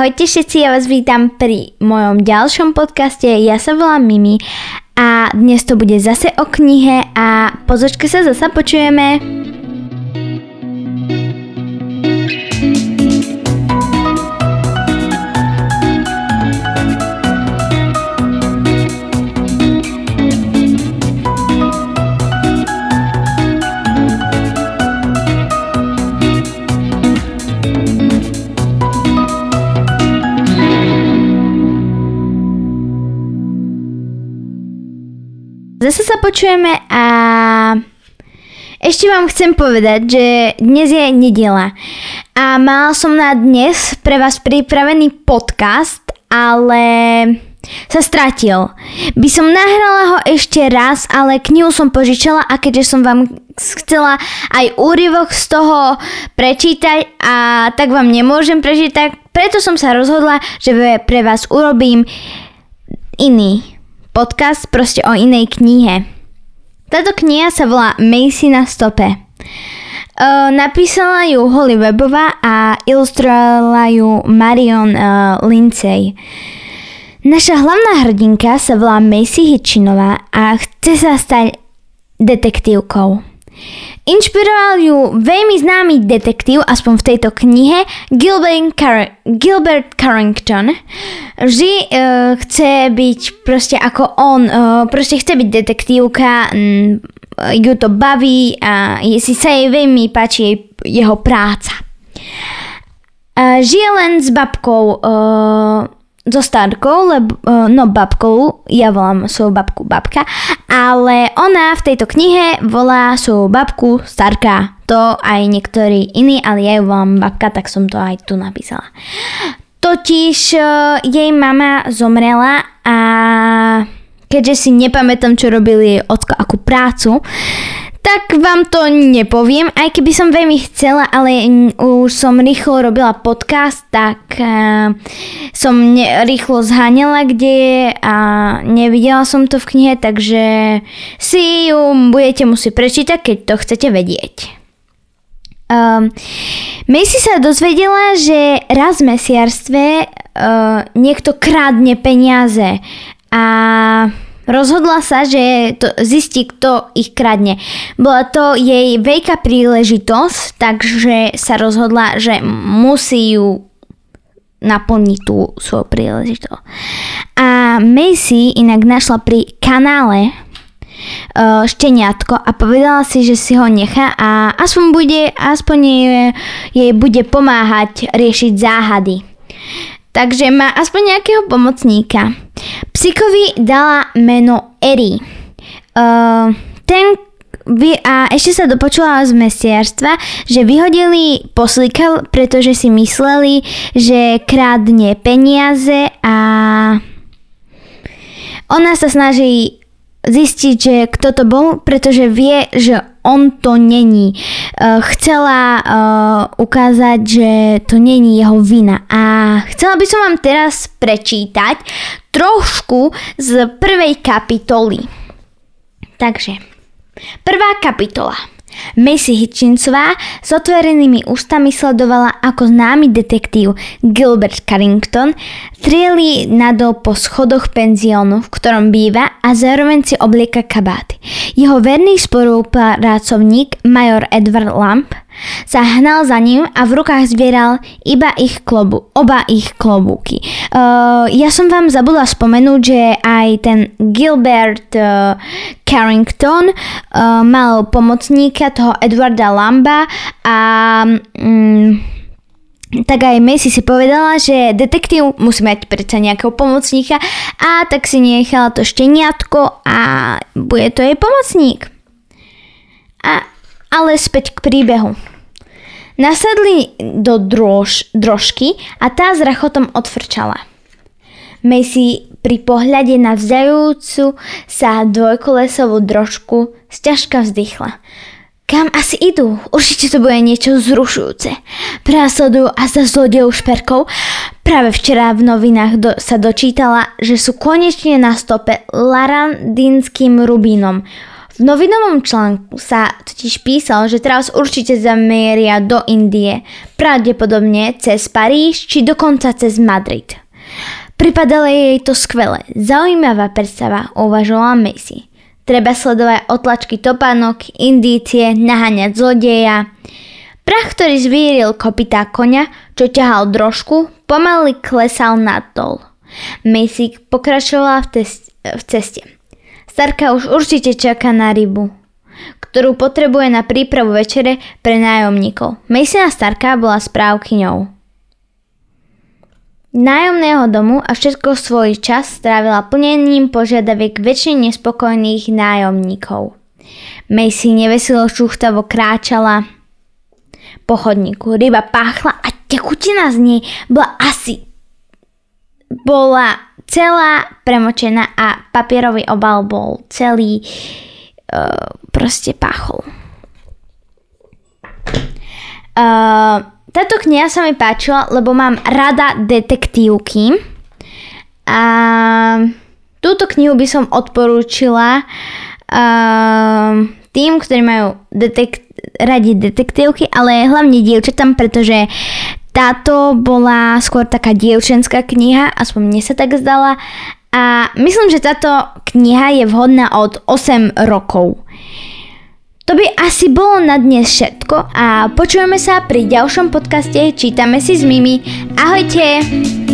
Ahojte všetci, ja vás vítam pri mojom ďalšom podcaste. Ja sa volám Mimi a dnes to bude zase o knihe a pozočke sa zase počujeme. Počujeme a ešte vám chcem povedať, že dnes je nedela a mala som na dnes pre vás pripravený podcast, ale sa stratil. By som nahrala ho ešte raz, ale knihu som požičala a keďže som vám chcela aj úryvok z toho prečítať a tak vám nemôžem prečítať, preto som sa rozhodla, že pre vás urobím iný podcast proste o inej knihe. Táto kniha sa volá Macy na stope. Uh, napísala ju Holly Webová a ilustrovala ju Marion uh, Lindsay. Naša hlavná hrdinka sa volá Macy Hitchinová a chce sa stať detektívkou. Inšpiroval ju veľmi známy detektív, aspoň v tejto knihe, Gilbert, Car- Gilbert Carrington. Vždy uh, chce byť proste ako on, uh, proste chce byť detektívka, um, ju to baví a si sa jej veľmi páči jej, jeho práca. Uh, žije len s babkou uh, so starkou, lebo, e, no babkou, ja volám svoju babku babka, ale ona v tejto knihe volá svoju babku starka. To aj niektorí iní, ale ja ju volám babka, tak som to aj tu napísala. Totiž e, jej mama zomrela a keďže si nepamätám, čo robili jej ocko, akú prácu, tak vám to nepoviem, aj keby som veľmi chcela, ale už som rýchlo robila podcast, tak uh, som rýchlo zháňala, kde je a nevidela som to v knihe, takže si ju budete musieť prečítať, keď to chcete vedieť. Um, Macy sa dozvedela, že raz v mesiarstve uh, niekto krádne peniaze a Rozhodla sa, že to zistí, kto ich kradne. Bola to jej veľká príležitosť, takže sa rozhodla, že musí ju naplniť tú svoju príležitosť. A Macy inak našla pri kanále uh, šteniatko a povedala si, že si ho nechá a aspoň, bude, aspoň jej, jej bude pomáhať riešiť záhady. Takže má aspoň nejakého pomocníka. Psíkovi dala meno Eri. Uh, ten a ešte sa dopočula z mestiarstva, že vyhodili poslíka, pretože si mysleli, že krádne peniaze a ona sa snaží zistiť, že kto to bol, pretože vie, že on to není. Uh, chcela uh, ukázať, že to není jeho vina. A chcela by som vám teraz prečítať trošku z prvej kapitoly. Takže, prvá kapitola. Macy Hitchinsová s otvorenými ústami sledovala, ako známy detektív Gilbert Carrington trieli nadol po schodoch penziónu, v ktorom býva a zároveň si oblieka kabáty. Jeho verný spolupracovník major Edward Lamp sa hnal za ním a v rukách zbieral iba ich klobu, oba ich klobúky. Uh, ja som vám zabudla spomenúť, že aj ten Gilbert uh, Carrington uh, mal pomocníka toho Edwarda Lamba a um, tak aj Macy si povedala, že detektív musí mať predsa nejakého pomocníka a tak si nechala to šteniatko a bude to jej pomocník. A, ale späť k príbehu. Nasadli do drož, drožky a tá s rachotom odfrčala. Macy pri pohľade na vzdajúcu sa dvojkolesovú drožku sťažka vzdychla. Kam asi idú? Určite to bude niečo zrušujúce. Prásledujú a za zlodejov šperkov. Práve včera v novinách do, sa dočítala, že sú konečne na stope Larandinským rubínom. V novinovom článku sa totiž písalo, že teraz určite zamieria do Indie, pravdepodobne cez Paríž či dokonca cez Madrid. Pripadalo jej to skvelé, zaujímavá predstava, uvažovala Macy. Treba sledovať otlačky topánok, indície, naháňať zlodeja. Prach, ktorý zvíril kopitá konia, čo ťahal drožku, pomaly klesal nad dol. Macy pokračovala v, tes- v ceste. Starka už určite čaká na rybu, ktorú potrebuje na prípravu večere pre nájomníkov. Masina Starka bola správkyňou nájomného domu a všetko svoj čas strávila plnením požiadaviek väčšine nespokojných nájomníkov. Macy neveselo šuchtavo kráčala po chodníku. Ryba páchla a tekutina z nej bola asi bola celá premočená a papierový obal bol celý uh, proste páchol. Uh, táto kniha sa mi páčila, lebo mám rada detektívky. A túto knihu by som odporúčila uh, tým, ktorí majú detek- radi detektívky, ale hlavne dievčatám, pretože táto bola skôr taká dievčenská kniha, aspoň mne sa tak zdala. A myslím, že táto kniha je vhodná od 8 rokov. To by asi bolo na dnes všetko a počujeme sa pri ďalšom podcaste Čítame si s Mimi. Ahojte!